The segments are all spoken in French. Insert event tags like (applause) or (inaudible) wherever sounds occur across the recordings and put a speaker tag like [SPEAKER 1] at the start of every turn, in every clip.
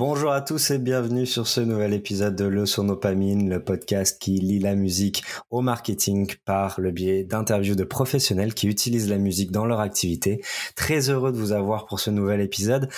[SPEAKER 1] Bonjour à tous et bienvenue sur ce nouvel épisode de Le Sonopamine, le podcast qui lit la musique au marketing par le biais d'interviews de professionnels qui utilisent la musique dans leur activité. Très heureux de vous avoir pour ce nouvel épisode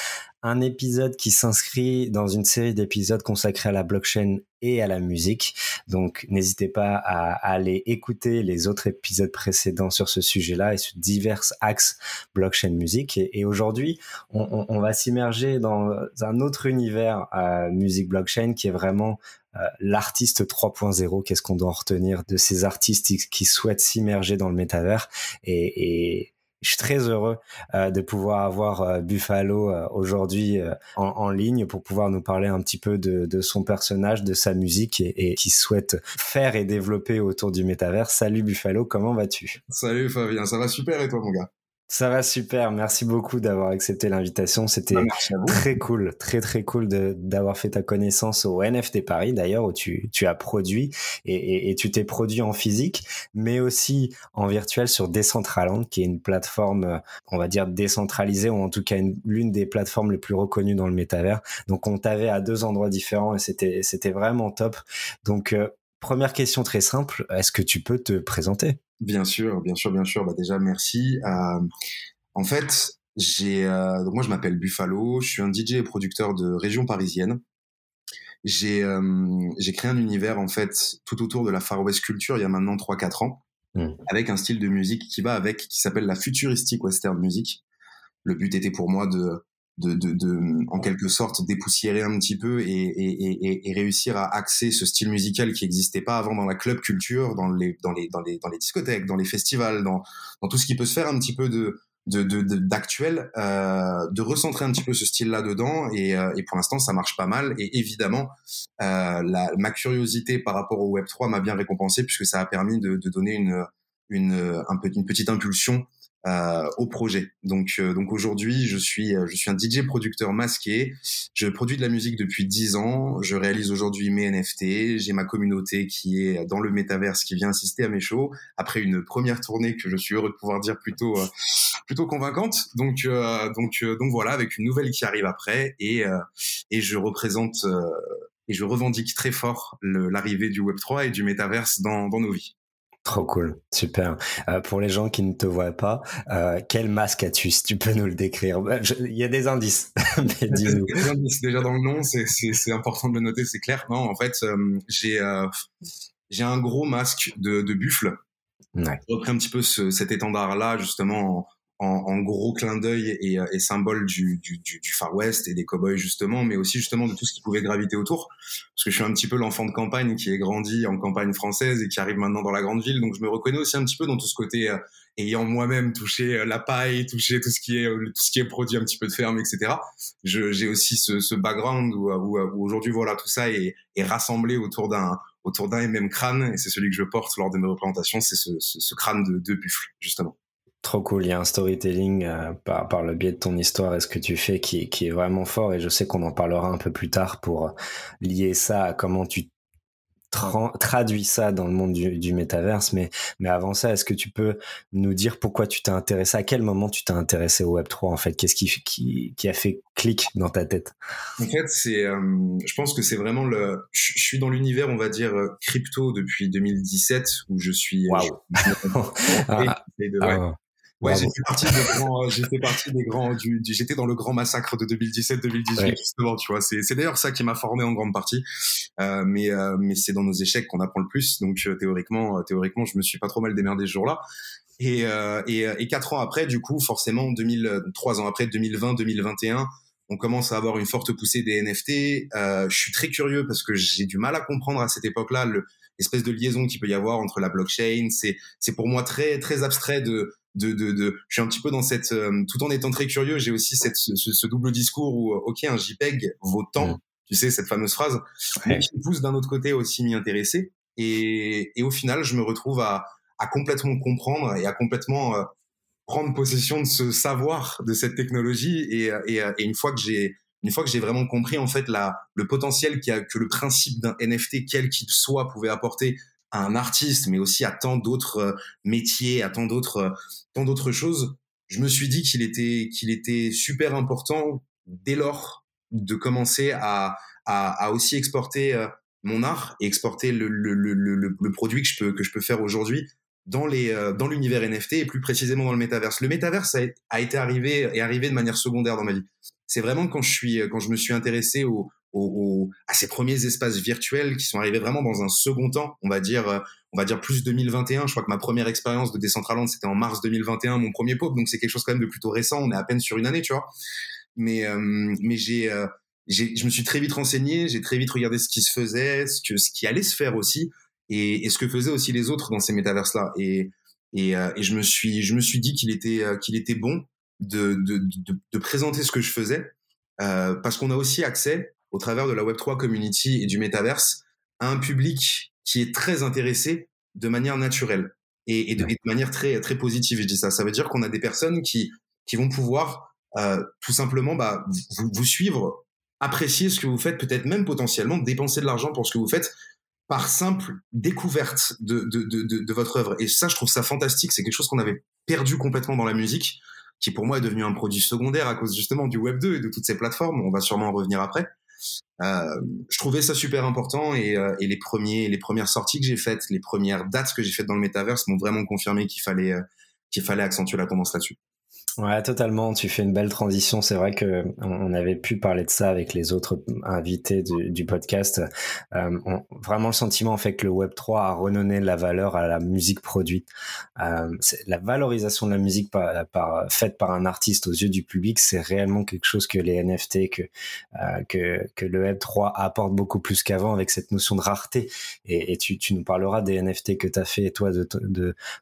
[SPEAKER 1] un épisode qui s'inscrit dans une série d'épisodes consacrés à la blockchain et à la musique. Donc n'hésitez pas à, aller écouter les autres épisodes précédents sur ce sujet-là et sur divers axes blockchain musique. Et, aujourd'hui, on, va s'immerger dans un autre univers euh, musique blockchain qui est vraiment euh, l'artiste 3.0. Qu'est-ce qu'on doit retenir de ces artistes qui souhaitent s'immerger dans le métavers et, et je suis très heureux euh, de pouvoir avoir euh, Buffalo euh, aujourd'hui en, en, ligne pour pouvoir nous parler un petit peu de, de son personnage, de sa musique et, et qui souhaite faire et développer autour du métavers. Salut Buffalo, comment vas-tu?
[SPEAKER 2] Salut Fabien, ça va super et toi mon gars?
[SPEAKER 1] Ça va super. Merci beaucoup d'avoir accepté l'invitation. C'était bah, très cool, très très cool d'avoir fait ta connaissance au NFT Paris d'ailleurs où tu, tu as produit et, et, et tu t'es produit en physique, mais aussi en virtuel sur Decentraland, qui est une plateforme, on va dire décentralisée ou en tout cas l'une des plateformes les plus reconnues dans le métavers. Donc on t'avait à deux endroits différents et c'était c'était vraiment top. Donc euh, première question très simple, est-ce que tu peux te présenter?
[SPEAKER 2] Bien sûr, bien sûr, bien sûr. Bah déjà, merci. Euh, en fait, j'ai euh, donc moi je m'appelle Buffalo, je suis un DJ et producteur de région parisienne. J'ai euh, j'ai créé un univers en fait tout autour de la Far West culture il y a maintenant 3-4 ans, mmh. avec un style de musique qui va avec, qui s'appelle la futuristic western music. Le but était pour moi de de, de, de, en quelque sorte dépoussiérer un petit peu et, et, et, et, réussir à axer ce style musical qui n'existait pas avant dans la club culture, dans les, dans les, dans les, dans les discothèques, dans les festivals, dans, dans tout ce qui peut se faire un petit peu de d'actuel, de, euh, de recentrer un petit peu ce style-là dedans et, euh, et pour l'instant ça marche pas mal. Et évidemment euh, la, ma curiosité par rapport au Web 3 m'a bien récompensé puisque ça a permis de, de donner une, une, un peu, une petite impulsion euh, au projet. Donc, euh, donc aujourd'hui, je suis, euh, je suis un DJ producteur masqué. Je produis de la musique depuis 10 ans. Je réalise aujourd'hui mes NFT. J'ai ma communauté qui est dans le métaverse qui vient assister à mes shows après une première tournée que je suis heureux de pouvoir dire plutôt, plutôt convaincante. Donc, donc, donc voilà, avec une nouvelle qui arrive après et et je représente et je revendique très fort l'arrivée du Web 3 et du métaverse dans, dans nos vies.
[SPEAKER 1] Trop cool, super. Euh, pour les gens qui ne te voient pas, euh, quel masque as-tu Si tu peux nous le décrire? Bah, il y a des indices, (laughs) mais dis-nous.
[SPEAKER 2] Des indices déjà dans le nom, c'est important de le noter, c'est clair. Non, en fait, euh, j'ai j'ai un gros masque de, de buffle. Ouais. J'ai repris un petit peu ce, cet étendard-là, justement, en, gros clin d'œil et, euh, et, symbole du, du, du, Far West et des cowboys justement, mais aussi justement de tout ce qui pouvait graviter autour. Parce que je suis un petit peu l'enfant de campagne qui est grandi en campagne française et qui arrive maintenant dans la grande ville, donc je me reconnais aussi un petit peu dans tout ce côté euh, ayant moi-même touché euh, la paille, touché tout ce qui est tout ce qui est produit un petit peu de ferme, etc. J'ai aussi ce, ce background où, où, où aujourd'hui voilà tout ça est, est rassemblé autour d'un autour d'un et même crâne et c'est celui que je porte lors de mes représentations, c'est ce, ce, ce, crâne de, de buffle justement.
[SPEAKER 1] Trop cool, il y a un storytelling euh, par, par le biais de ton histoire et ce que tu fais qui, qui est vraiment fort et je sais qu'on en parlera un peu plus tard pour lier ça à comment tu traduis ça dans le monde du, du métaverse. Mais, mais avant ça, est-ce que tu peux nous dire pourquoi tu t'es intéressé, à quel moment tu t'es intéressé au Web3 en fait? Qu'est-ce qui, qui, qui a fait clic dans ta tête?
[SPEAKER 2] En fait, c'est, euh, je pense que c'est vraiment le. Je, suis dans l'univers, on va dire, crypto depuis 2017 où je suis.
[SPEAKER 1] Waouh (laughs)
[SPEAKER 2] Ouais, j'étais parti des grands, euh, j'étais parti des grands, du, j'étais dans le grand massacre de 2017-2018 justement, tu vois. C'est, c'est d'ailleurs ça qui m'a formé en grande partie, euh, mais euh, mais c'est dans nos échecs qu'on apprend le plus. Donc euh, théoriquement, théoriquement, je me suis pas trop mal démerdé ce jour-là. Et, et, et quatre ans après, du coup, forcément, 2000, trois ans après, 2020-2021, on commence à avoir une forte poussée des NFT. Euh, je suis très curieux parce que j'ai du mal à comprendre à cette époque-là le espèce de liaison qu'il peut y avoir entre la blockchain. C'est c'est pour moi très très abstrait de de, de, de, je suis un petit peu dans cette, euh, tout en étant très curieux, j'ai aussi cette, ce, ce, double discours où, euh, ok, un JPEG vaut tant, mm. tu sais, cette fameuse phrase, mais qui pousse d'un autre côté aussi m'y intéresser. Et, et au final, je me retrouve à, à complètement comprendre et à complètement euh, prendre possession de ce savoir de cette technologie. Et, et, et une fois que j'ai, une fois que j'ai vraiment compris en fait la, le potentiel qui a, que le principe d'un NFT quel qu'il soit pouvait apporter à un artiste, mais aussi à tant d'autres euh, métiers, à tant d'autres, euh, tant d'autres choses, je me suis dit qu'il était, qu'il était super important dès lors de commencer à, à, aussi exporter euh, mon art et exporter le, le, le, le, produit que je peux, que je peux faire aujourd'hui dans les euh, dans l'univers NFT et plus précisément dans le métaverse. Le métaverse a, été arrivé est arrivé de manière secondaire dans ma vie. C'est vraiment quand je suis quand je me suis intéressé au, au, à ces premiers espaces virtuels qui sont arrivés vraiment dans un second temps, on va dire euh, on va dire plus 2021. Je crois que ma première expérience de Decentraland c'était en mars 2021, mon premier pop, donc c'est quelque chose quand même de plutôt récent. On est à peine sur une année, tu vois. Mais euh, mais j'ai je me suis très vite renseigné, j'ai très vite regardé ce qui se faisait, ce, que, ce qui allait se faire aussi, et, et ce que faisaient aussi les autres dans ces métaverses-là. Et, et, euh, et, je me suis, je me suis dit qu'il était, euh, qu'il était bon de, de, de, de, présenter ce que je faisais, euh, parce qu'on a aussi accès, au travers de la Web3 community et du métaverse, à un public qui est très intéressé de manière naturelle et, et, de, manière très, très positive. Je dis ça. Ça veut dire qu'on a des personnes qui, qui vont pouvoir euh, tout simplement bah, vous, vous suivre apprécier ce que vous faites, peut-être même potentiellement dépenser de l'argent pour ce que vous faites par simple découverte de, de, de, de votre œuvre. Et ça, je trouve ça fantastique. C'est quelque chose qu'on avait perdu complètement dans la musique, qui pour moi est devenu un produit secondaire à cause justement du Web 2 et de toutes ces plateformes. On va sûrement en revenir après. Euh, je trouvais ça super important et, euh, et, les premiers, les premières sorties que j'ai faites, les premières dates que j'ai faites dans le métaverse m'ont vraiment confirmé qu'il fallait, euh, qu'il fallait accentuer la tendance là-dessus.
[SPEAKER 1] Ouais, totalement. Tu fais une belle transition. C'est vrai que on avait pu parler de ça avec les autres invités du, podcast. Euh, vraiment le sentiment en fait que le Web 3 a redonné la valeur à la musique produite. Euh, la valorisation de la musique faite par un artiste aux yeux du public, c'est réellement quelque chose que les NFT, que euh, que, que le Web 3 apporte beaucoup plus qu'avant avec cette notion de rareté. Et, tu, nous parleras des NFT que tu as fait toi de,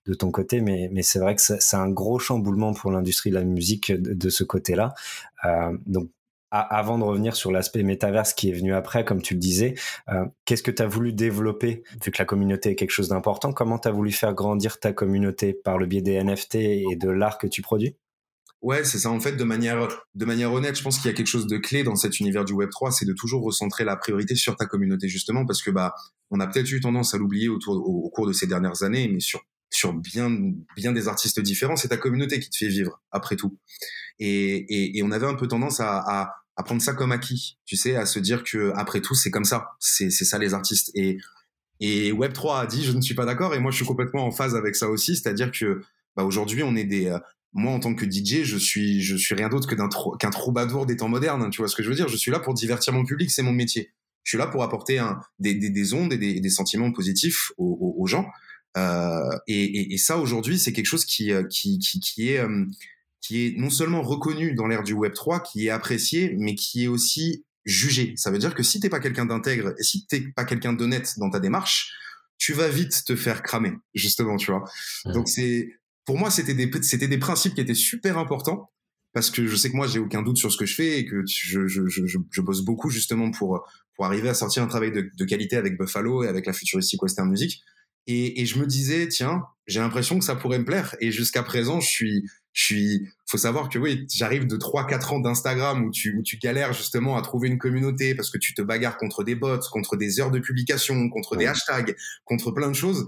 [SPEAKER 1] de, ton côté, mais c'est vrai que c'est un gros chamboulement pour l'industrie de la musique de, ce côté-là. Euh, donc, avant de revenir sur l'aspect métaverse qui est venu après, comme tu le disais, euh, qu'est-ce que tu as voulu développer Vu que la communauté est quelque chose d'important, comment tu as voulu faire grandir ta communauté par le biais des NFT et de l'art que tu produis?
[SPEAKER 2] Ouais, c'est ça. En fait, de manière, de manière honnête, je pense qu'il y a quelque chose de clé dans cet univers du Web 3, c'est de toujours recentrer la priorité sur ta communauté, justement, parce que bah, on a peut-être eu tendance à l'oublier autour, au, cours de ces dernières années, mais sur sur bien bien des artistes différents, c'est ta communauté qui te fait vivre après tout. Et, et, et on avait un peu tendance à, à, à, prendre ça comme acquis, tu sais, à se dire que après tout c'est comme ça, c'est ça les artistes. Et et Web 3 a dit je ne suis pas d'accord et moi je suis complètement en phase avec ça aussi, c'est-à-dire que bah, aujourd'hui on est des euh, moi en tant que DJ je suis je suis rien d'autre que d'un qu'un troubadour des temps modernes, tu vois ce que je veux dire Je suis là pour divertir mon public, c'est mon métier. Je suis là pour apporter un, des, des, des ondes et des, des sentiments positifs aux gens. Euh, et, et, et, ça aujourd'hui, c'est quelque chose qui, euh, qui, qui, qui est euh, qui est non seulement reconnu dans l'ère du Web 3, qui est apprécié, mais qui est aussi jugé. Ça veut dire que si t'es pas quelqu'un d'intègre et si t'es pas quelqu'un d'honnête dans ta démarche, tu vas vite te faire cramer, justement, tu vois. Donc c'est, pour moi, c'était des, c'était des principes qui étaient super importants parce que je sais que moi, j'ai aucun doute sur ce que je fais et que je, je, je, je bosse beaucoup justement pour, pour arriver à sortir un travail de, de qualité avec Buffalo et avec la futuristique western music. Et, et, je me disais, tiens, j'ai l'impression que ça pourrait me plaire. Et jusqu'à présent, je suis, je suis, faut savoir que oui, j'arrive de 3, 4 ans d'Instagram où tu, où tu galères justement à trouver une communauté parce que tu te bagarres contre des bots, contre des heures de publication, contre des hashtags, contre plein de choses.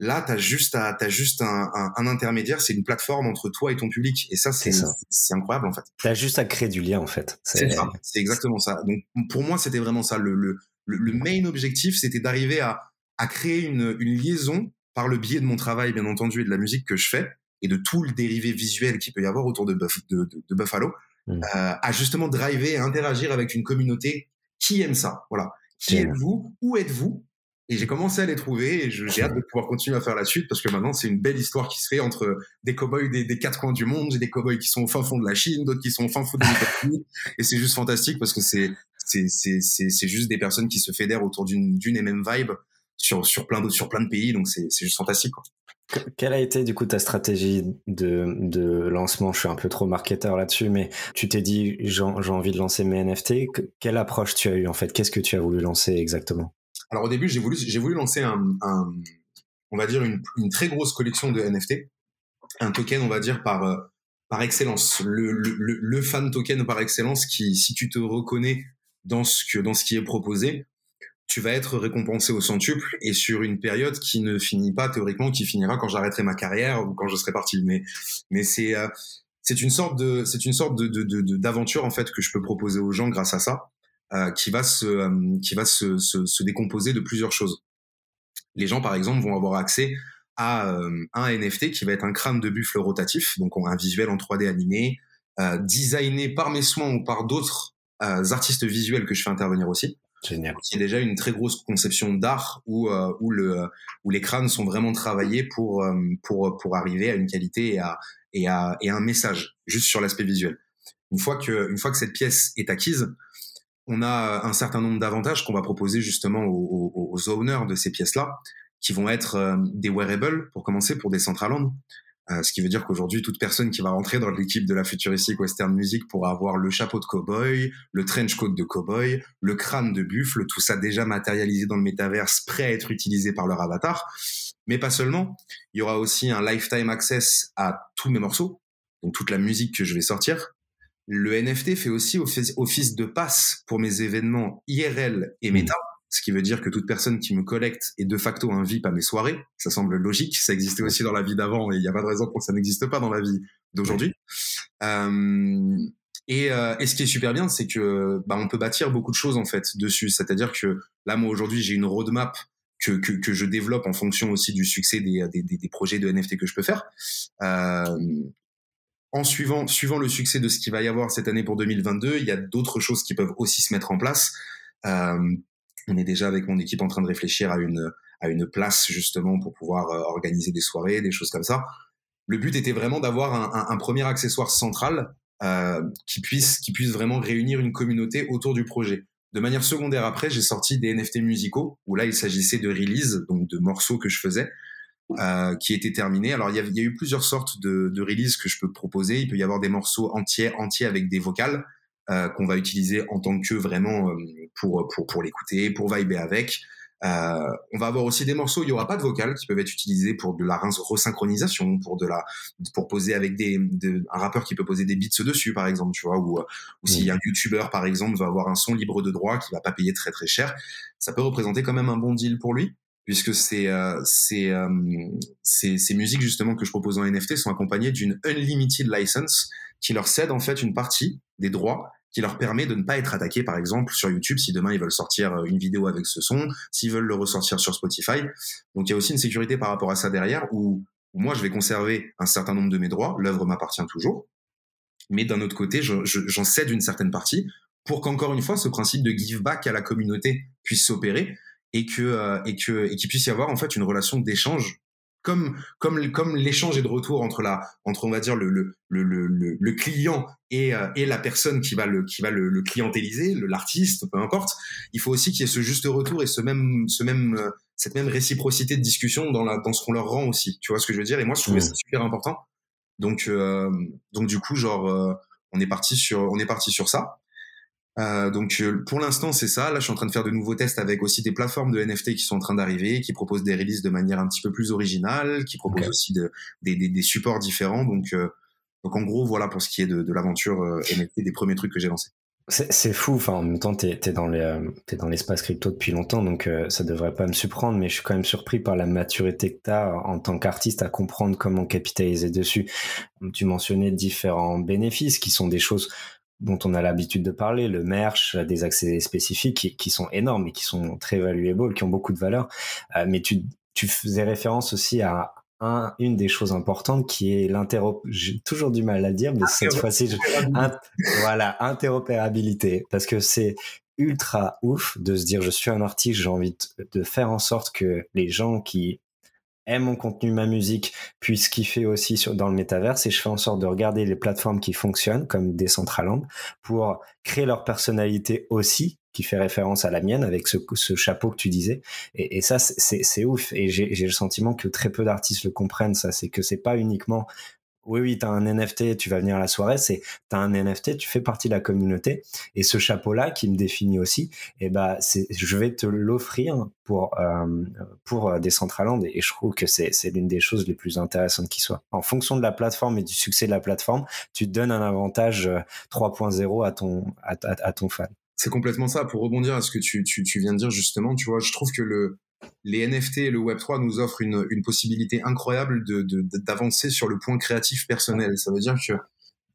[SPEAKER 2] Là, t'as juste à, t'as juste un, un, un intermédiaire, c'est une plateforme entre toi et ton public. Et ça, c'est, c'est incroyable, en fait.
[SPEAKER 1] T'as juste à créer du lien, en fait.
[SPEAKER 2] C'est ça. C'est exactement ça. Donc, pour moi, c'était vraiment ça. Le, le, le main objectif, c'était d'arriver à, à créer une, une liaison par le biais de mon travail, bien entendu, et de la musique que je fais, et de tout le dérivé visuel qu'il peut y avoir autour de, de, de, Buffalo, mmh. euh, à justement driver et interagir avec une communauté qui aime ça. Voilà. Qui êtes-vous? Où êtes-vous? Et j'ai commencé à les trouver et j'ai hâte de pouvoir continuer à faire la suite parce que maintenant c'est une belle histoire qui se fait entre des cowboys des, des quatre coins du monde. J'ai des cowboys qui sont au fin fond de la Chine, d'autres qui sont au fin fond de l'États-Unis. (laughs) et c'est juste fantastique parce que c'est c'est juste des personnes qui se fédèrent autour d'une d'une et même vibe sur, sur, plein, sur plein de pays. Donc, c'est juste fantastique. Quoi.
[SPEAKER 1] Quelle a été du coup ta stratégie de, de lancement? Je suis un peu trop marketeur là-dessus, mais tu t'es dit j'ai envie de lancer mes NFT. Quelle approche tu as eu en fait? Qu'est-ce que tu as voulu lancer exactement?
[SPEAKER 2] Alors au début, j'ai voulu, j'ai voulu lancer un, un, on va dire une, une, très grosse collection de NFT, un token, on va dire par euh, par excellence, le, le, le fan token par excellence qui, si tu te reconnais dans ce que dans ce qui est proposé, tu vas être récompensé au centuple et sur une période qui ne finit pas théoriquement, qui finira quand j'arrêterai ma carrière ou quand je serai parti. Mais, mais c'est, euh, c'est une sorte de, c'est une sorte de, de, de, d'aventure en fait que je peux proposer aux gens grâce à ça, euh, qui va se, euh, qui va se, se, se, décomposer de plusieurs choses. Les gens, par exemple, vont avoir accès à euh, un NFT qui va être un crâne de buffle rotatif, donc on un visuel en 3D animé, euh, designé par mes soins ou par d'autres artistes visuels que je fais intervenir aussi.
[SPEAKER 1] Génial.
[SPEAKER 2] Qui est déjà une très grosse conception d'art où où le où les crânes sont vraiment travaillés pour pour pour arriver à une qualité et à et à et un message juste sur l'aspect visuel. Une fois que une fois que cette pièce est acquise, on a un certain nombre d'avantages qu'on va proposer justement aux, aux, owners de ces pièces-là, qui vont être des wearables pour commencer pour des Centraland. Euh, ce qui veut dire qu'aujourd'hui, toute personne qui va rentrer dans l'équipe de la futuristique western music pourra avoir le chapeau de cowboy, le trench coat de cowboy, le crâne de buffle, tout ça déjà matérialisé dans le métaverse, prêt à être utilisé par leur avatar. Mais pas seulement. Il y aura aussi un lifetime access à tous mes morceaux, donc toute la musique que je vais sortir. Le NFT fait aussi office de passe pour mes événements IRL et méta ce qui veut dire que toute personne qui me collecte est de facto un VIP à mes soirées. Ça semble logique, ça existait aussi dans la vie d'avant et il n'y a pas de raison pour que ça n'existe pas dans la vie d'aujourd'hui. Euh, et, euh, et, ce qui est super bien, c'est que bah, on peut bâtir beaucoup de choses en fait dessus. C'est-à-dire que là, moi aujourd'hui, j'ai une roadmap que, que, je développe en fonction aussi du succès des, des, projets de NFT que je peux faire. Euh, en suivant, suivant le succès de ce qu'il va y avoir cette année pour 2022, il y a d'autres choses qui peuvent aussi se mettre en place. On est déjà avec mon équipe en train de réfléchir à une à une place justement pour pouvoir euh, organiser des soirées, des choses comme ça. Le but était vraiment d'avoir un, un, premier accessoire central euh, qui puisse qui puisse vraiment réunir une communauté autour du projet. De manière secondaire après, j'ai sorti des NFT musicaux où là il s'agissait de release, donc de morceaux que je faisais. Euh, qui étaient terminés. Alors il y, a, y, a, eu plusieurs sortes de, de releases que je peux proposer. Il peut y avoir des morceaux entiers, entiers avec des vocales. Euh, qu'on va utiliser en tant que vraiment euh, pour pour pour l'écouter, pour vibrer avec. Euh, on va avoir aussi des morceaux, il y aura pas de vocal qui peuvent être utilisés pour de la resynchronisation, pour de la, pour poser avec des, un rappeur qui peut poser des beats dessus, par exemple, tu vois, ou, ou si un YouTuber, par exemple, va avoir un son libre de droit qui va pas payer très très cher, ça peut représenter quand même un bon deal pour lui, puisque c'est euh, c'est ces musiques justement que je propose en NFT sont accompagnées d'une unlimited license qui leur cède en fait une partie des droits qui leur permet de ne pas être attaqués, par exemple, sur YouTube, si demain ils veulent sortir euh, une vidéo avec ce son, s'ils veulent le ressortir sur Spotify. Donc il y a aussi une sécurité par rapport à ça derrière, où, moi je vais conserver un certain nombre de mes droits, l'œuvre m'appartient toujours, mais d'un autre côté, j'en cède une certaine partie pour qu'encore une fois, ce principe de give back à la communauté puisse s'opérer et que euh, et que et qu'il puisse y avoir en fait une relation d'échange comme comme comme l'échange est de retour entre la entre on va dire le le le le, le client et euh, et la personne qui va le qui va le, le clientéliser l'artiste peu importe il faut aussi qu'il y ait ce juste retour et ce même ce même euh, cette même réciprocité de discussion dans la dans ce qu'on leur rend aussi. Tu vois ce que je veux dire? Et moi je trouvais ça super important. Donc euh, donc du coup genre on est parti sur on est parti sur ça euh, donc euh, pour l'instant c'est ça. Là je suis en train de faire de nouveaux tests avec aussi des plateformes de NFT qui sont en train d'arriver, qui proposent des releases de manière un petit peu plus originale, qui proposent aussi de, des, des, des, supports différents. Donc euh, donc en gros voilà pour ce qui est de, de l'aventure euh, NFT des premiers trucs que j'ai lancés.
[SPEAKER 1] C'est fou, enfin en même temps t'es es dans les es dans l'espace crypto depuis longtemps donc ça devrait pas me surprendre mais je suis quand même surpris par la maturité que t'as en tant qu'artiste à comprendre comment capitaliser dessus. Tu mentionnais différents bénéfices qui sont des choses dont on a l'habitude de parler, le merch, des accès spécifiques qui, sont énormes et qui sont très valuables, qui ont beaucoup de valeur. Euh, mais tu, tu faisais référence aussi à un, une des choses importantes qui est l'interopérabilité. J'ai toujours du mal à le dire, mais cette fois-ci, voilà, interopérabilité, parce que c'est ultra ouf de se dire je suis un artiste, j'ai envie de faire en sorte que les gens qui aime mon contenu, ma musique, puisse kiffer aussi sur, dans le métaverse et je fais en sorte de regarder les plateformes qui fonctionnent comme Decentraland pour créer leur personnalité aussi qui fait référence à la mienne avec ce, ce chapeau que tu disais. Et, et ça c'est ouf. Et j'ai le sentiment que très peu d'artistes le comprennent ça. C'est que c'est pas uniquement oui, oui, tu as un NFT, tu vas venir à la soirée, c'est tu as un NFT, tu fais partie de la communauté. Et ce chapeau-là, qui me définit aussi, eh ben, c'est, je vais te l'offrir pour, euh, pour euh, Decentraland. Et je trouve que c'est, c'est l'une des choses les plus intéressantes qui soit. En fonction de la plateforme et du succès de la plateforme, tu donnes un avantage 3.0 euh, à ton, à, à, ton fan.
[SPEAKER 2] C'est complètement ça. Pour rebondir à ce que tu, tu, tu viens de dire justement, tu vois, je trouve que le, les NFT et le Web3 nous offrent une, une possibilité incroyable de, d'avancer sur le point créatif personnel. Ça veut dire que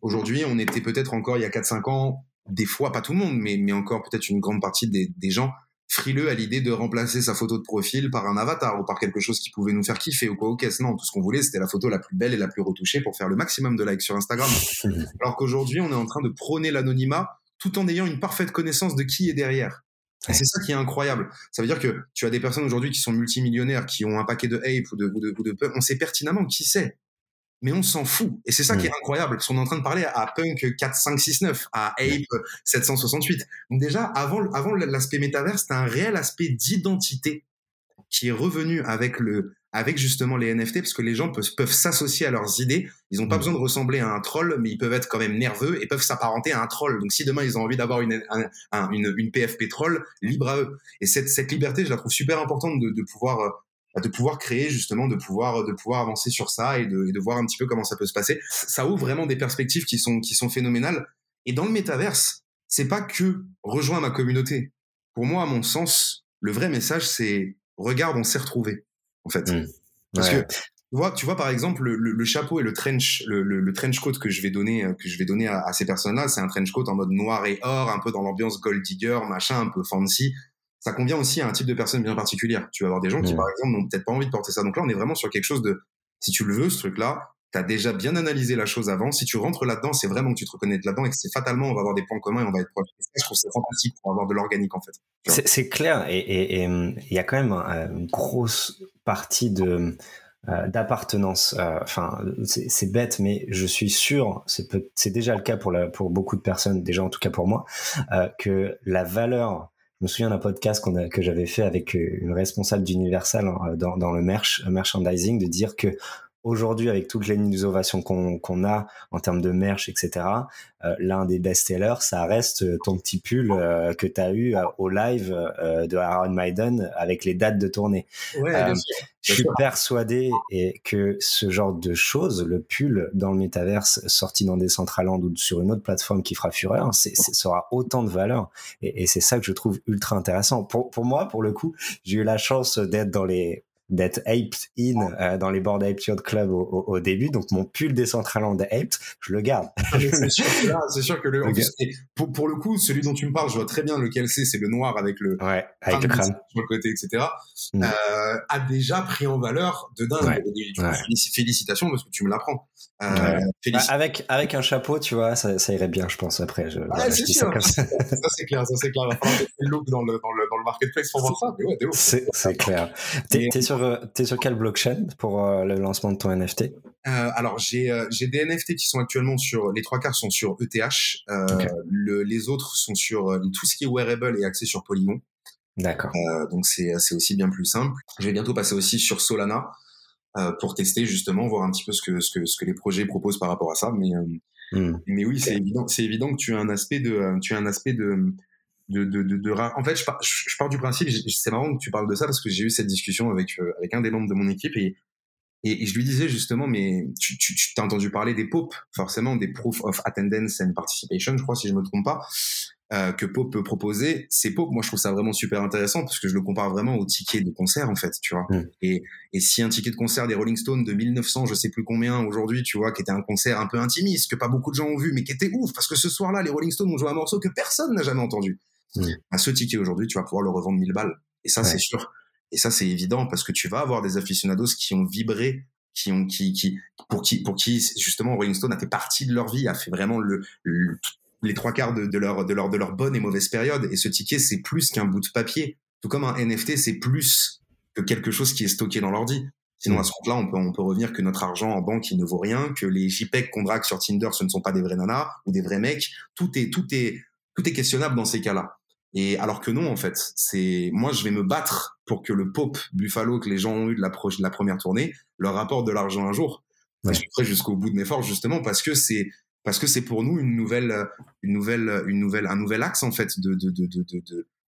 [SPEAKER 2] Aujourd'hui, on était peut-être encore il y a 4-5 ans, des fois, pas tout le monde, mais, mais encore peut-être une grande partie des, des gens frileux à l'idée de remplacer sa photo de profil par un avatar ou par quelque chose qui pouvait nous faire kiffer ou quoi au caisse. Non, tout ce qu'on voulait, c'était la photo la plus belle et la plus retouchée pour faire le maximum de likes sur Instagram. (laughs) Alors qu'aujourd'hui, on est en train de prôner l'anonymat tout en ayant une parfaite connaissance de qui est derrière. Et c'est ça qui est incroyable. Ça veut dire que tu as des personnes aujourd'hui qui sont multimillionnaires, qui ont un paquet de ape ou de, ou de, ou de on sait pertinemment qui c'est mais on s'en fout. Et c'est ça qui est mm. incroyable, parce qu'on est en train de parler à Punk 4, 5, 6, 9, à Ape 768. Donc déjà, avant, avant l'aspect métaverse, c'était un réel aspect d'identité qui est revenu avec le, avec justement les NFT, parce que les gens peuvent, peuvent s'associer à leurs idées. Ils n'ont pas mm. besoin de ressembler à un troll, mais ils peuvent être quand même nerveux et peuvent s'apparenter à un troll. Donc si demain ils ont envie d'avoir une, une, une, PFP troll, libre à eux. Et cette, cette liberté, je la trouve super importante de, de pouvoir euh, de pouvoir créer justement, de pouvoir de pouvoir avancer sur ça et de, de, voir un petit peu comment ça peut se passer. Ça ouvre vraiment des perspectives qui sont qui sont phénoménales. Et dans le métaverse, c'est pas que rejoins ma communauté. Pour moi, à mon sens, le vrai message, c'est regarde, on s'est retrouvé en fait. Mmh. Parce que tu vois, tu vois par exemple le, le, chapeau et le trench, le, le, trench coat que je vais donner, que je vais donner à, à ces personnes-là, c'est un trench coat en mode noir et or, un peu dans l'ambiance gold digger, machin, un peu fancy ça convient aussi à un type de personne bien particulière. Tu vas avoir des gens qui, par exemple, n'ont peut-être pas envie de porter ça. Donc là, on est vraiment sur quelque chose de, si tu le veux, ce truc-là, tu as déjà bien analysé la chose avant. Si tu rentres là-dedans, c'est vraiment que tu te reconnais là-dedans et que c'est fatalement, on va avoir des points communs et on va être proches. Je trouve c'est fantastique pour avoir de l'organique, en fait.
[SPEAKER 1] C'est clair. Et il y a quand même une grosse partie de, euh, d'appartenance. Euh, enfin, c'est bête, mais je suis sûr, c'est déjà le cas pour, la, pour beaucoup de personnes, déjà en tout cas pour moi, euh, que la valeur je me souviens d'un podcast a, que j'avais fait avec une responsable d'Universal hein, dans, dans le merch, merchandising, de dire que aujourd'hui, avec toutes les innovations qu'on a en termes de merch, etc., euh, l'un des best-sellers, ça reste euh, ton petit pull euh, que tu as eu au live de Aaron Maiden avec les dates de tournée. Ouais, je suis persuadé et que ce genre de choses, le pull dans le métaverse sorti dans des Land ou sur une autre plateforme qui fera fureur, c'est, ça aura autant de valeur. Et, et c'est ça que je trouve ultra intéressant. Pour, pour moi, pour le coup, j'ai eu la chance d'être dans les d'être aped in euh, dans les boards Ape Yacht Club au, au, début. Donc mon pull Decentraland aped, je le garde.
[SPEAKER 2] c'est sûr que là, (laughs) c'est sûr que le, pour, pour, le coup, celui dont tu me parles, je vois très bien lequel c'est. C'est le noir avec le,
[SPEAKER 1] ouais, avec le crâne
[SPEAKER 2] sur le côté, etc. Mm. Euh, a déjà pris en valeur de dingue. Félicitations parce que tu me l'apprends.
[SPEAKER 1] Euh, bah, avec avec un chapeau, tu vois, ça, ça irait bien, je pense. Après, je,
[SPEAKER 2] ah, c'est sûr. (laughs) Ça, c'est clair, ça c'est clair. Il va falloir le look dans le dans le dans le marketplace pour voir ça. Mais ouais,
[SPEAKER 1] c'est c'est clair. T'es sur euh, t'es sur quelle blockchain pour euh, le lancement de ton NFT
[SPEAKER 2] euh, Alors j'ai j'ai des NFT qui sont actuellement sur les trois quarts sont sur ETH, le, les autres sont sur tout ce qui est wearable et axé sur Polygon.
[SPEAKER 1] D'accord.
[SPEAKER 2] donc c'est c'est aussi bien plus simple. Je vais bientôt passer aussi sur Solana pour tester justement voir un petit peu ce que ce que ce que les projets proposent par rapport à ça. Mais hmm. mais oui c'est évident c'est évident que tu as un aspect de tu as un aspect de de, de, de, En fait, je pars, je pars du principe, c'est marrant que tu parles de ça parce que j'ai eu cette discussion avec, euh, avec un des membres de mon équipe et, et, je lui disais justement, mais tu, tu, tu t'as entendu parler des POP, forcément, des Proof of Attendance and Participation, je crois, si je me trompe pas, euh, que POP peut proposer. Ces POP, moi, je trouve ça vraiment super intéressant parce que je le compare vraiment au ticket de concert, en fait, tu vois. Mm. Et, et si un ticket de concert des Rolling Stones de 1900, je sais plus combien aujourd'hui, tu vois, qui était un concert un peu intimiste, que pas beaucoup de gens ont vu, mais qui était ouf parce que ce soir-là, les Rolling Stones ont joué un morceau que personne n'a jamais entendu. À bah, ce ticket aujourd'hui, tu vas pouvoir le revendre 1000 balles. Et ça, c'est sûr. Et ça, c'est évident parce que tu vas avoir des aficionados qui ont vibré, qui ont, qui, qui, pour qui, pour qui, justement, Rolling Stone a fait partie de leur vie, a fait vraiment le, les trois quarts de, de, leur, de leur, de leur bonne et mauvaise période. Et ce ticket, c'est plus qu'un bout de papier. Tout comme un NFT, c'est plus que quelque chose qui est stocké dans l'ordi. Sinon, à ce compte-là, on peut, on peut revenir que notre argent en banque, il ne vaut rien, que les JPEG qu'on drague sur Tinder, ce ne sont pas des vrais nanas ou des vrais mecs. Tout est, tout est, tout est questionnable dans ces cas-là. Et alors que non, en fait, c'est moi, je vais me battre pour que le Pope Buffalo que les gens ont eu de la, de la première tournée leur rapporte de l'argent un jour. Je suis prêt jusqu'au bout de mes forces, justement, parce que c'est parce que c'est pour nous une nouvelle, une nouvelle, une nouvelle, un nouvel axe en fait de de de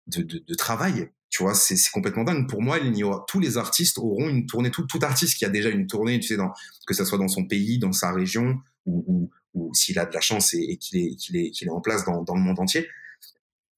[SPEAKER 2] de de travail. Tu vois, c'est complètement dingue. Pour moi, tous les artistes auront une tournée. Tout, artiste qui a déjà une tournée, que ça soit dans son pays, dans sa région, ou, s'il a de la chance et, et qu'il est, qu'il est, qu'il est en place dans, dans le monde entier,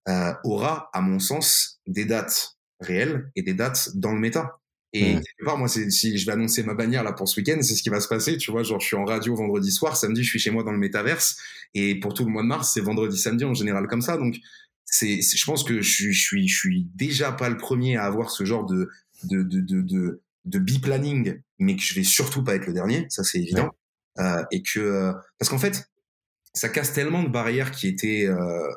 [SPEAKER 2] euh, aura, à mon sens, des dates réelles et des dates dans le méta. Et quelque part, moi, si je vais annoncer ma bannière là pour ce week-end, c'est ce qui va se passer. Tu vois, genre, je suis en radio vendredi soir, samedi, je suis chez moi dans le métaverse. Et pour tout le mois de mars, c'est vendredi, samedi en général comme ça. Donc, c'est, je pense que je suis, je suis, je suis déjà pas le premier à avoir ce genre de, de, de, de, de, de bi-planning, mais que je vais surtout pas être le dernier. Ça, c'est évident. Euh, et que, euh, parce qu'en fait, ça casse tellement de barrières qui étaient, euh,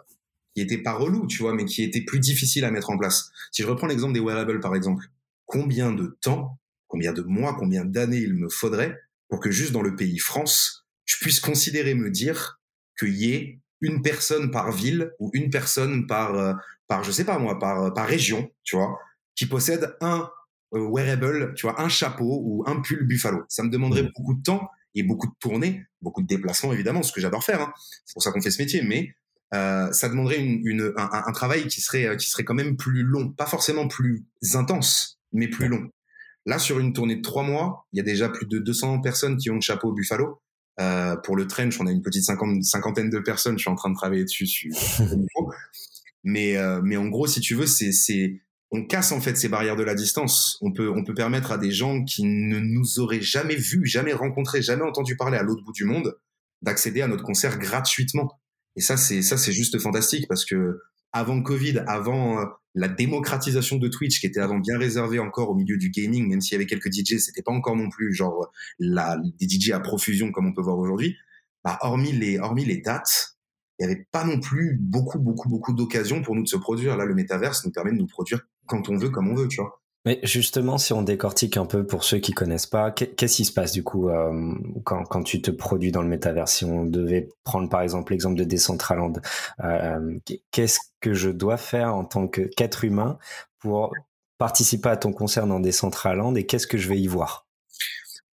[SPEAKER 2] qui étaient pas relous, tu vois, mais qui étaient plus difficiles à mettre en place. Si je reprends l'exemple des wearables, par exemple, combien de temps, combien de mois, combien d'années il me faudrait pour que juste dans le pays France, je puisse considérer me dire qu'il y ait une personne par ville ou une personne par, euh, par je sais pas moi, par, par région, tu vois, qui possède un euh, wearable, tu vois, un chapeau ou un pull Buffalo. Ça me demanderait mmh. beaucoup de temps et beaucoup de tournées, beaucoup de déplacements évidemment, ce que j'adore faire. Hein. C'est pour ça qu'on fait ce métier, mais euh, ça demanderait une, un, un, travail qui serait, qui serait quand même plus long, pas forcément plus intense, mais plus long. Là, sur une tournée de trois mois, il y a déjà plus de 200 personnes qui ont le chapeau Buffalo. Euh, pour le trench, on a une petite cinquantaine de personnes. Je suis en train de travailler dessus. (laughs) mais, euh, mais en gros, si tu veux, c'est, c'est, on casse en fait ces barrières de la distance. On peut, on peut permettre à des gens qui ne nous auraient jamais vus, jamais rencontrés, jamais entendu parler à l'autre bout du monde, d'accéder à notre concert gratuitement. Et ça, c'est ça, c'est juste fantastique parce que avant Covid, avant euh, la démocratisation de Twitch, qui était avant bien réservée encore au milieu du gaming, même s'il y avait quelques DJ, c'était pas encore non plus genre la, des DJ à profusion comme on peut voir aujourd'hui. Bah, hormis les, hormis les dates, il n'y avait pas non plus beaucoup, beaucoup, beaucoup d'occasions pour nous de se produire. Là, le métaverse nous permet de nous produire quand on veut, comme on veut, tu vois.
[SPEAKER 1] Mais justement, si on décortique un peu pour ceux qui connaissent pas, qu'est-ce qui se passe du coup euh, quand, quand, tu te produis dans le métavers? Si on devait prendre par exemple l'exemple de Decentraland, euh, qu'est-ce que je dois faire en tant qu'être humain pour participer à ton concert dans Decentraland et qu'est-ce que je vais y voir?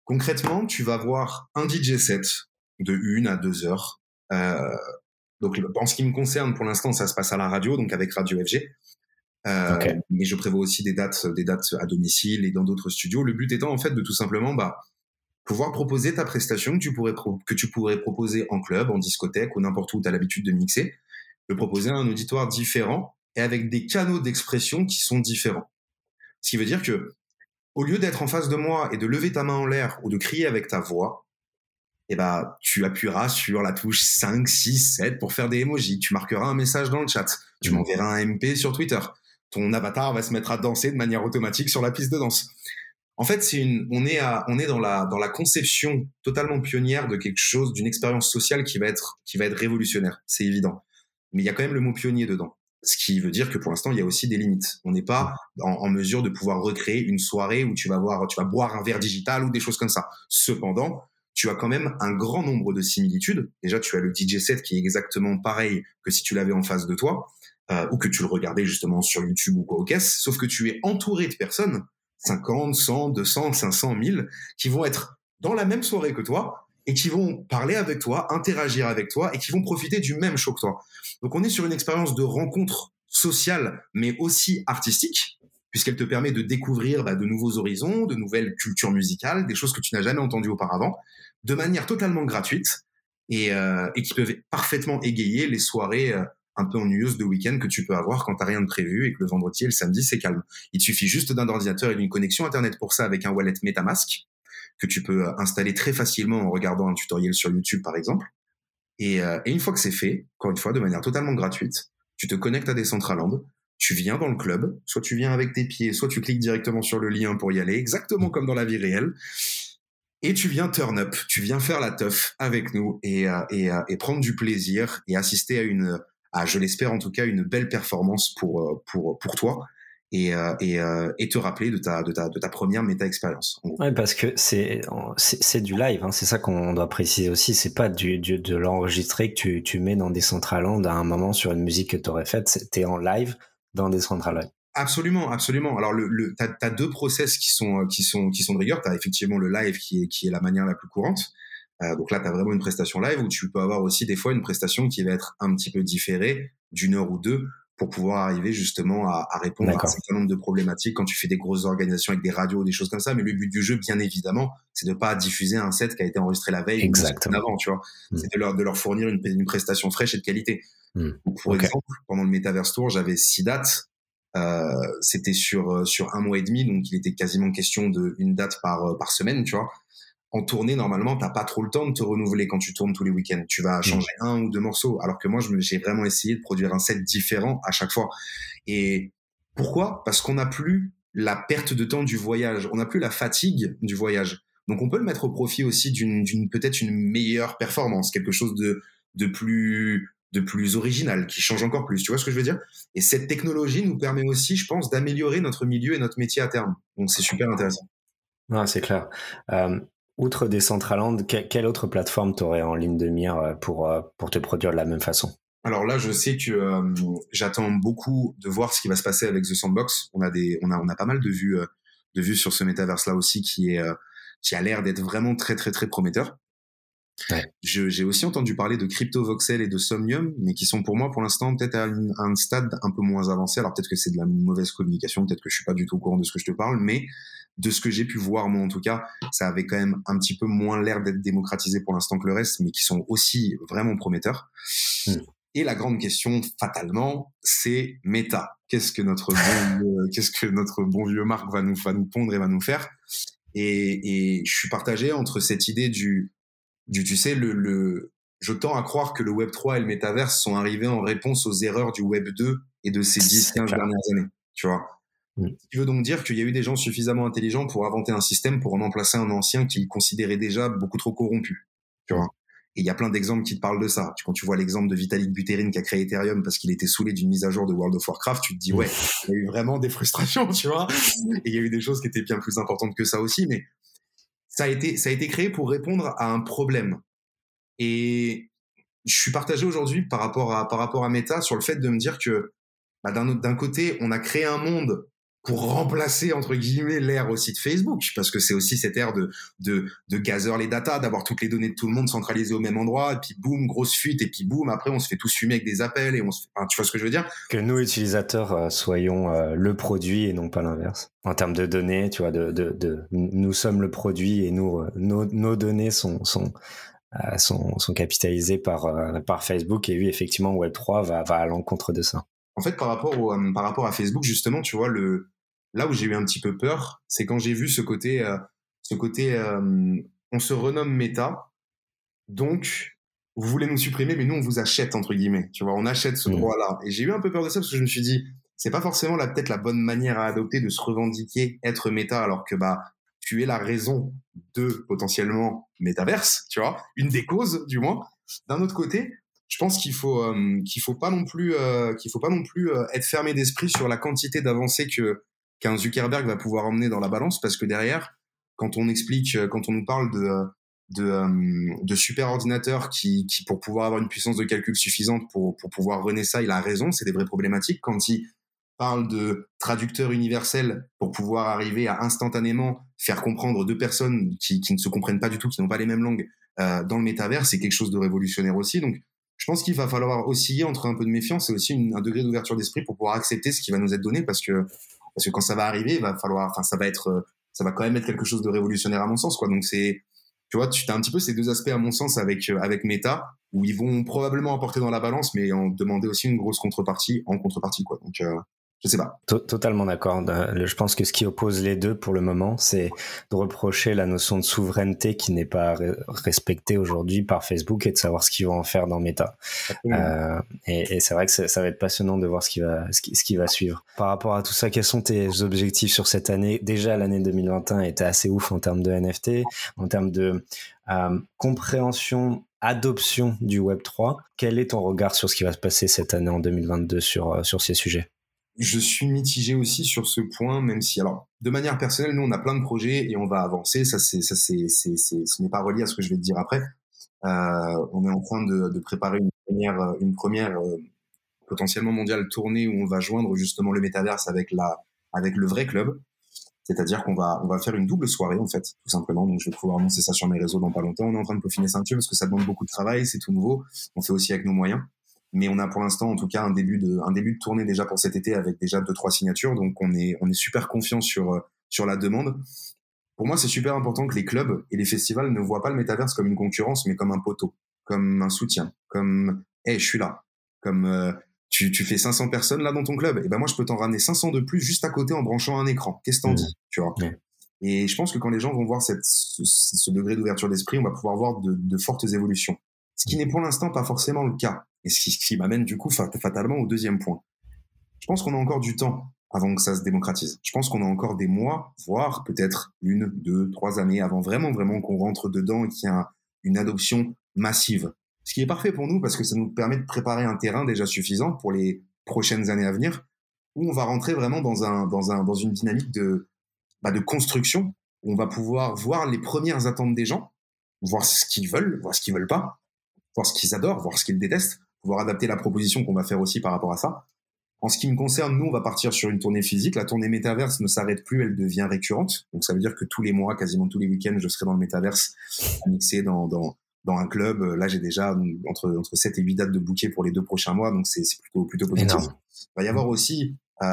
[SPEAKER 2] Concrètement, tu vas voir un DJ set de une à deux heures. Euh, donc, en ce qui me concerne, pour l'instant, ça se passe à la radio, donc avec Radio FG. Euh, mais je prévois aussi des dates, des dates à domicile et dans d'autres studios. Le but étant en fait de tout simplement bah, pouvoir proposer ta prestation que tu pourrais que tu pourrais proposer en club, en discothèque ou n'importe où tu as l'habitude de mixer, de proposer à un auditoire différent et avec des canaux d'expression qui sont différents. Ce qui veut dire que au lieu d'être en face de moi et de lever ta main en l'air ou de crier avec ta voix, eh ben, tu appuieras sur la touche 5, 6, 7 pour faire des emojis. Tu marqueras un message dans le chat. Tu mmh. m'enverras un MP sur Twitter ton avatar va se mettre à danser de manière automatique sur la piste de danse. En fait, c'est une, on est à, on est dans la, dans la conception totalement pionnière de quelque chose, d'une expérience sociale qui va être, qui va être révolutionnaire. C'est évident. Mais il y a quand même le mot pionnier dedans. Ce qui veut dire que pour l'instant, il y a aussi des limites. On n'est pas en, mesure de pouvoir recréer une soirée où tu vas voir, tu vas boire un verre digital ou des choses comme ça. Cependant, tu as quand même un grand nombre de similitudes. Déjà, tu as le DJ set qui est exactement pareil que si tu l'avais en face de toi. Euh, ou que tu le regardais justement sur YouTube ou quoi au caisse, sauf que tu es entouré de personnes, 50, 100, 200, 500, 1000, qui vont être dans la même soirée que toi et qui vont parler avec toi, interagir avec toi et qui vont profiter du même show que toi. Donc on est sur une expérience de rencontre sociale, mais aussi artistique, puisqu'elle te permet de découvrir bah, de nouveaux horizons, de nouvelles cultures musicales, des choses que tu n'as jamais entendues auparavant, de manière totalement gratuite et, euh, et qui peuvent parfaitement égayer les soirées euh, un peu ennuyeuse de week-end que tu peux avoir quand t'as rien de prévu et que le vendredi et le samedi c'est calme. Il te suffit juste d'un ordinateur et d'une connexion internet pour ça avec un wallet MetaMask que tu peux euh, installer très facilement en regardant un tutoriel sur YouTube par exemple. Et, euh, et une fois que c'est fait, encore une fois de manière totalement gratuite, tu te connectes à Decentraland, tu viens dans le club, soit tu viens avec tes pieds, soit tu cliques directement sur le lien pour y aller, exactement comme dans la vie réelle. Et tu viens turn up, tu viens faire la teuf avec nous et, euh, et prendre du plaisir et assister à une, je l'espère en tout cas, une belle performance pour, euh, pour, pour toi. Et, euh, et, euh, et, te rappeler de ta, de ta, de ta première méta-expérience.
[SPEAKER 1] Ouais, parce que c'est, c'est, du live, hein. c'est ça qu'on doit préciser aussi, c'est pas du, du de l'enregistrer que tu, tu mets dans des Decentraland à un moment sur une musique que tu aurais faite, c'était en live dans des Decentraland.
[SPEAKER 2] Absolument, absolument. Alors, le, le, tu as, deux process qui sont, qui sont, qui sont de rigueur. Tu as effectivement le live qui est, qui est la manière la plus courante. Euh, donc là, tu as vraiment une prestation live où tu peux avoir aussi des fois une prestation qui va être un petit peu différée d'une heure ou deux pour pouvoir arriver justement à, à répondre à un certain nombre de problématiques quand tu fais des grosses organisations avec des radios, des choses comme ça. Mais le but du jeu, bien évidemment, c'est de pas diffuser un set qui a été enregistré la veille
[SPEAKER 1] Exactement.
[SPEAKER 2] avant, tu vois. Mm. C'est de leur, de leur fournir une, une prestation fraîche et de qualité. Mm. pour exemple, pendant le Metaverse Tour, j'avais six dates euh, c'était sur sur un mois et demi, donc il était quasiment question de une date par par semaine, tu vois. En tournée, normalement, t'as pas trop le temps de te renouveler quand tu tournes tous les week-ends. Tu vas mmh. changer un ou deux morceaux, alors que moi, j'ai vraiment essayé de produire un set différent à chaque fois. Et pourquoi? Parce qu'on n'a plus la perte de temps du voyage, on n'a plus la fatigue du voyage. Donc on peut le mettre au profit aussi d'une peut-être une meilleure performance, quelque chose de de plus de plus original, qui change encore plus. Tu vois ce que je veux dire? Et cette technologie nous permet aussi, je pense, d'améliorer notre milieu et notre métier à terme. Donc c'est super intéressant.
[SPEAKER 1] Non, c'est clair. Euh, outre Decentraland, quelle autre plateforme t'aurais en ligne de mire euh, pour, euh, pour te produire de la même façon?
[SPEAKER 2] Alors là, je sais que j'attends beaucoup de voir ce qui va se passer avec The Sandbox. On a des, on a, on a pas mal de vues, de vues sur ce métaverse là aussi qui est, qui a l'air d'être vraiment très très très prometteur. J'ai aussi entendu parler de Crypto Voxel et de Somnium, mais qui sont pour moi pour l'instant peut-être à, un stade un peu moins avancé. Alors peut-être que c'est de la mauvaise communication, peut-être que je suis pas du tout au courant de ce que je te parle, mais de ce que j'ai pu voir moi en tout cas, ça avait quand même un petit peu moins l'air d'être démocratisé pour l'instant que le reste, mais qui sont aussi vraiment prometteurs. Hmm. Et la grande question, fatalement, c'est Meta. Qu'est-ce que notre bon, (laughs) qu'est-ce que notre bon vieux Marc va nous, va nous pondre et va nous faire? Et, et je suis partagé entre cette idée du du, tu sais, le, le, je tends à croire que le Web 3 et le métaverse sont arrivés en réponse aux erreurs du Web 2 et de ces 10-15 dernières années, tu vois? Ce qui veut donc dire qu'il y a eu des gens suffisamment intelligents pour inventer un système pour remplacer un ancien qu'ils considéraient déjà beaucoup trop corrompu, tu vois. Et il y a plein d'exemples qui te parlent de ça. Quand tu vois l'exemple de Vitalik Buterin qui a créé Ethereum parce qu'il était saoulé d'une mise à jour de World of Warcraft, tu te dis, ouais, il y a eu vraiment des frustrations, tu vois. (laughs) Et il y a eu des choses qui étaient bien plus importantes que ça aussi, mais ça a été, ça a été créé pour répondre à un problème. Et je suis partagé aujourd'hui par rapport à, par rapport à Meta sur le fait de me dire que, bah, d'un côté, on a créé un monde pour remplacer entre guillemets l'ère aussi de Facebook parce que c'est aussi cette ère de de de gazer les datas d'avoir toutes les données de tout le monde centralisées au même endroit et puis boum grosse fuite et puis boum après on se fait tous fumer avec des appels et on se tu vois ce que je veux dire?
[SPEAKER 1] Que nous utilisateurs euh, soyons euh, le produit et non pas l'inverse. En termes de données tu vois de, de, de nous sommes le produit et nous euh, nos, nos données sont sont sont, sont capitalisées par par Facebook et oui effectivement Web 3 va va à l'encontre de ça.
[SPEAKER 2] En fait par rapport au, par rapport à Facebook justement tu vois le Là où j'ai eu un petit peu peur, c'est quand j'ai vu ce côté, euh, ce côté, euh, on se renomme méta, donc vous voulez nous supprimer, mais nous on vous achète entre guillemets. Tu vois, on achète ce mmh. droit-là. Et j'ai eu un peu peur de ça parce que je me suis dit, c'est pas forcément la peut-être la bonne manière à adopter de se revendiquer être méta, alors que bah tu es la raison de potentiellement métaverse, tu vois, une des causes du moins. D'un autre côté, je pense qu'il faut euh, qu'il faut pas non plus qu'il faut pas non plus être fermé d'esprit sur la quantité d'avancées que qu'un Zuckerberg va pouvoir emmener dans la balance parce que derrière, quand on explique, euh, quand on nous parle de de, euh, de super ordinateurs qui, qui, pour pouvoir avoir une puissance de calcul suffisante pour, pour pouvoir runner ça, il a raison, c'est des vraies problématiques. Quand il parle de traducteur universel pour pouvoir arriver à instantanément faire comprendre deux personnes qui, qui ne se comprennent pas du tout, qui n'ont pas les mêmes langues euh, dans le métavers, c'est quelque chose de révolutionnaire aussi. Donc, je pense qu'il va falloir osciller entre un peu de méfiance et aussi un degré d'ouverture d'esprit pour pouvoir accepter ce qui va nous être donné parce que parce que quand ça va arriver, il va falloir, enfin, ça va être, euh, ça va quand même être quelque chose de révolutionnaire à mon sens, quoi. Donc c'est, tu vois, tu as un petit peu ces deux aspects à mon sens avec euh, avec Meta où ils vont probablement apporter dans la balance, mais en demander aussi une grosse contrepartie en contrepartie, quoi. Donc euh, je sais pas.
[SPEAKER 1] Totalement d'accord. Je pense que ce qui oppose les deux pour le moment, c'est de reprocher la notion de souveraineté qui n'est pas respectée aujourd'hui par Facebook et de savoir ce qu'ils vont en faire dans Meta. Euh, et, et c'est vrai que ça va être passionnant de voir ce qui va ce qui, ce qui, va suivre. Par rapport à tout ça, quels sont tes objectifs sur cette année? Déjà, l'année 2021 était assez ouf en termes de NFT, en termes de euh, compréhension adoption du Web 3. Quel est ton regard sur ce qui va se passer cette année en 2022 sur, euh, sur ces sujets?
[SPEAKER 2] Je suis mitigé aussi sur ce point, même si, alors, de manière personnelle, nous, on a plein de projets et on va avancer. Ça, c'est, ça, c'est, c'est, ce n'est pas relié à ce que je vais te dire après. Euh, on est en train de, de, préparer une première, une première euh, potentiellement mondiale tournée où on va joindre justement le métaverse avec la, avec le vrai club. C'est-à-dire qu'on va, on va faire une double soirée, en fait, tout simplement. Donc, je vais pouvoir annoncer ça sur mes réseaux dans pas longtemps. On est en train de peaufiner ça un parce que ça demande beaucoup de travail, c'est tout nouveau. On fait aussi avec nos moyens mais on a pour l'instant en tout cas un début de un début de tournée déjà pour cet été avec déjà deux trois signatures donc on est on est super confiant sur euh, sur la demande pour moi c'est super important que les clubs et les festivals ne voient pas le métaverse comme une concurrence mais comme un poteau comme un soutien comme hey je suis là comme euh, tu, tu fais 500 personnes là dans ton club, et ben moi je peux t'en ramener 500 de plus juste à côté en branchant un écran. Qu'est-ce que t'en mmh. dis, tu vois? Et je pense que quand les gens vont voir cette, ce, degré d'ouverture d'esprit, on va pouvoir voir de, de fortes évolutions. Ce qui n'est pour l'instant pas forcément le cas. Et ce qui, m'amène du coup fatalement au deuxième point. Je pense qu'on a encore du temps avant que ça se démocratise. Je pense qu'on a encore des mois, voire peut-être une, deux, trois années avant vraiment, vraiment qu'on rentre dedans et qu'il y a une adoption massive. Ce qui est parfait pour nous parce que ça nous permet de préparer un terrain déjà suffisant pour les prochaines années à venir où on va rentrer vraiment dans une dynamique de, bah, de construction où on va pouvoir voir les premières attentes des gens, voir ce qu'ils veulent, voir ce qu'ils veulent pas, voir ce qu'ils adorent, voir ce qu'ils détestent, pouvoir adapter la proposition qu'on va faire aussi par rapport à ça en ce qui me concerne, nous, on va partir sur une tournée physique. La tournée métaverse ne s'arrête plus, elle devient récurrente. Donc ça veut dire que tous les mois, quasiment tous les week-ends, je serai dans le métaverse, mixé dans, dans, dans un club. Là, j'ai déjà entre, entre 7 et 8 dates de bouquet pour les deux prochains mois, donc c'est plutôt, plutôt positif. Il va y avoir aussi euh,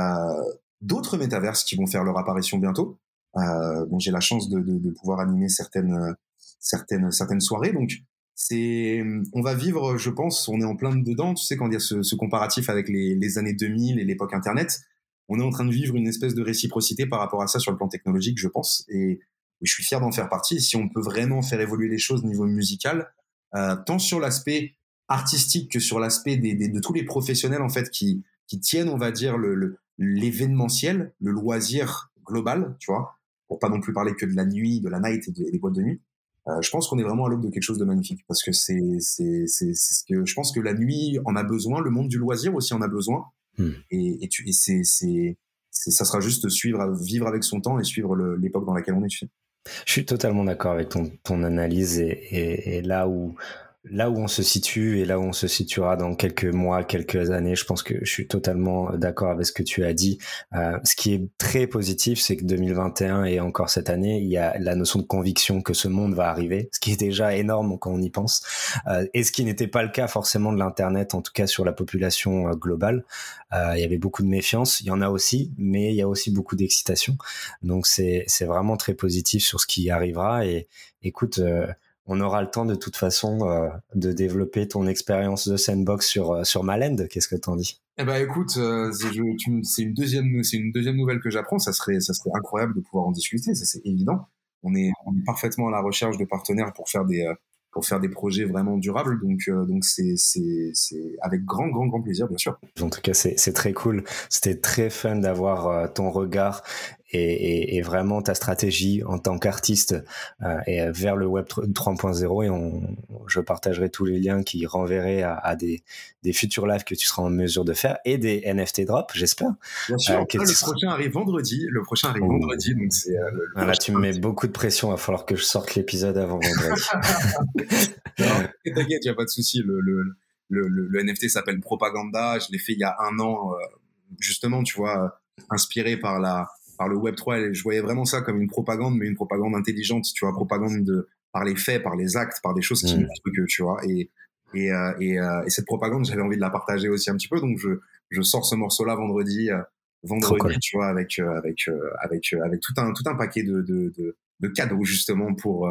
[SPEAKER 2] d'autres métaverses qui vont faire leur apparition bientôt. Euh, j'ai la chance de, de, de, pouvoir animer certaines, certaines, certaines soirées. Donc c'est on va vivre je pense on est en plein dedans. Tu sais quand il y a ce, comparatif avec les, années 2000 et l'époque internet on est en train de vivre une espèce de réciprocité par rapport à ça sur le plan technologique je pense. Et, je suis fier d'en faire partie. Si on peut vraiment faire évoluer les choses au niveau musical euh, tant sur l'aspect artistique que sur l'aspect de tous les professionnels en fait qui qui tiennent on va dire le l'événementiel le, loisir global tu vois pour pas non plus parler que de la nuit de la night et des boîtes de nuit euh, je pense qu'on est vraiment à l'aube de quelque chose de magnifique parce que c'est c'est c'est ce que je pense que la nuit en a besoin, le monde du loisir aussi en a besoin. Hmm. Et, et, tu, et c'est c'est ça sera juste suivre vivre avec son temps et suivre l'époque dans laquelle on est.
[SPEAKER 1] Je suis totalement d'accord avec ton ton analyse et, et, et là où là où on se situe et là où on se situera dans quelques mois, quelques années, je pense que je suis totalement d'accord avec ce que tu as dit. Euh, ce qui est très positif, c'est que 2021 et encore cette année, il y a la notion de conviction que ce monde va arriver, ce qui est déjà énorme quand on y pense, euh, et ce qui n'était pas le cas forcément de l'Internet, en tout cas sur la population euh, globale. Euh, il y avait beaucoup de méfiance, il y en a aussi, mais il y a aussi beaucoup d'excitation. Donc c'est vraiment très positif sur ce qui arrivera. Et écoute, euh, on aura le temps de toute façon euh, de développer ton expérience de sandbox sur euh, sur Malend. Qu'est-ce que t'en dis?
[SPEAKER 2] Eh ben écoute, euh, c'est une deuxième c'est une deuxième nouvelle que j'apprends. Ça serait ça serait incroyable de pouvoir en discuter. Ça c'est évident. On est, on est parfaitement à la recherche de partenaires pour faire des pour faire des projets vraiment durables. Donc, donc c'est, avec grand, grand, grand plaisir, bien sûr.
[SPEAKER 1] En tout cas, c'est, c'est très cool. C'était très fun d'avoir ton regard et, et, vraiment ta stratégie en tant qu'artiste euh, et vers le web 3.0 et on, je partagerai tous les liens qui renverraient à, à, des, des futurs lives que tu seras en mesure de faire et des NFT drops, j'espère.
[SPEAKER 2] Bien sûr. Euh, le prochain arrive vendredi. Le prochain arrive vendredi, donc c'est. Euh,
[SPEAKER 1] voilà, tu me mets beaucoup de pression. Il va falloir que je sorte l'épisode avant vendredi. (laughs)
[SPEAKER 2] T'inquiète, il y a pas de souci. Le, le, le, le, NFT s'appelle Propaganda. Je l'ai fait il y a un an, euh, justement, tu vois, inspiré par la par le Web 3, je voyais vraiment ça comme une propagande, mais une propagande intelligente, tu vois, propagande de, par les faits, par les actes, par des choses qui mmh. que tu vois. Et, et, euh, et, euh, et, cette propagande, j'avais envie de la partager aussi un petit peu, donc je, je sors ce morceau-là vendredi, euh, vendredi, tu vois, avec avec avec avec tout un tout un paquet de de, de, de cadeaux justement pour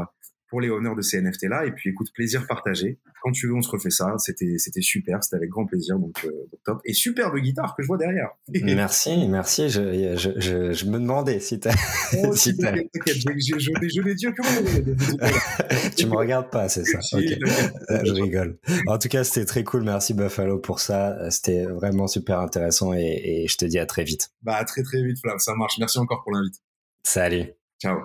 [SPEAKER 2] pour les honneurs de ces NFT là. Et puis écoute, plaisir partagé. Quand tu veux, on se refait ça. C'était c'était super, c'était avec grand plaisir. Donc, euh, top. Et superbe guitare que je vois derrière. (laughs)
[SPEAKER 1] merci, merci. Je, je, je, je me demandais si t'as.
[SPEAKER 2] Oh, (laughs) si je, je, l'ai dit que (laughs)
[SPEAKER 1] Tu me regardes pas, c'est ça. Je rigole. En tout cas, c'était très cool. Merci Buffalo pour ça. C'était vraiment super intéressant et, et je te dis à très vite.
[SPEAKER 2] Bah, à très très vite, Flav. Ça marche. Merci encore pour l'invite.
[SPEAKER 1] Salut.
[SPEAKER 2] Ciao.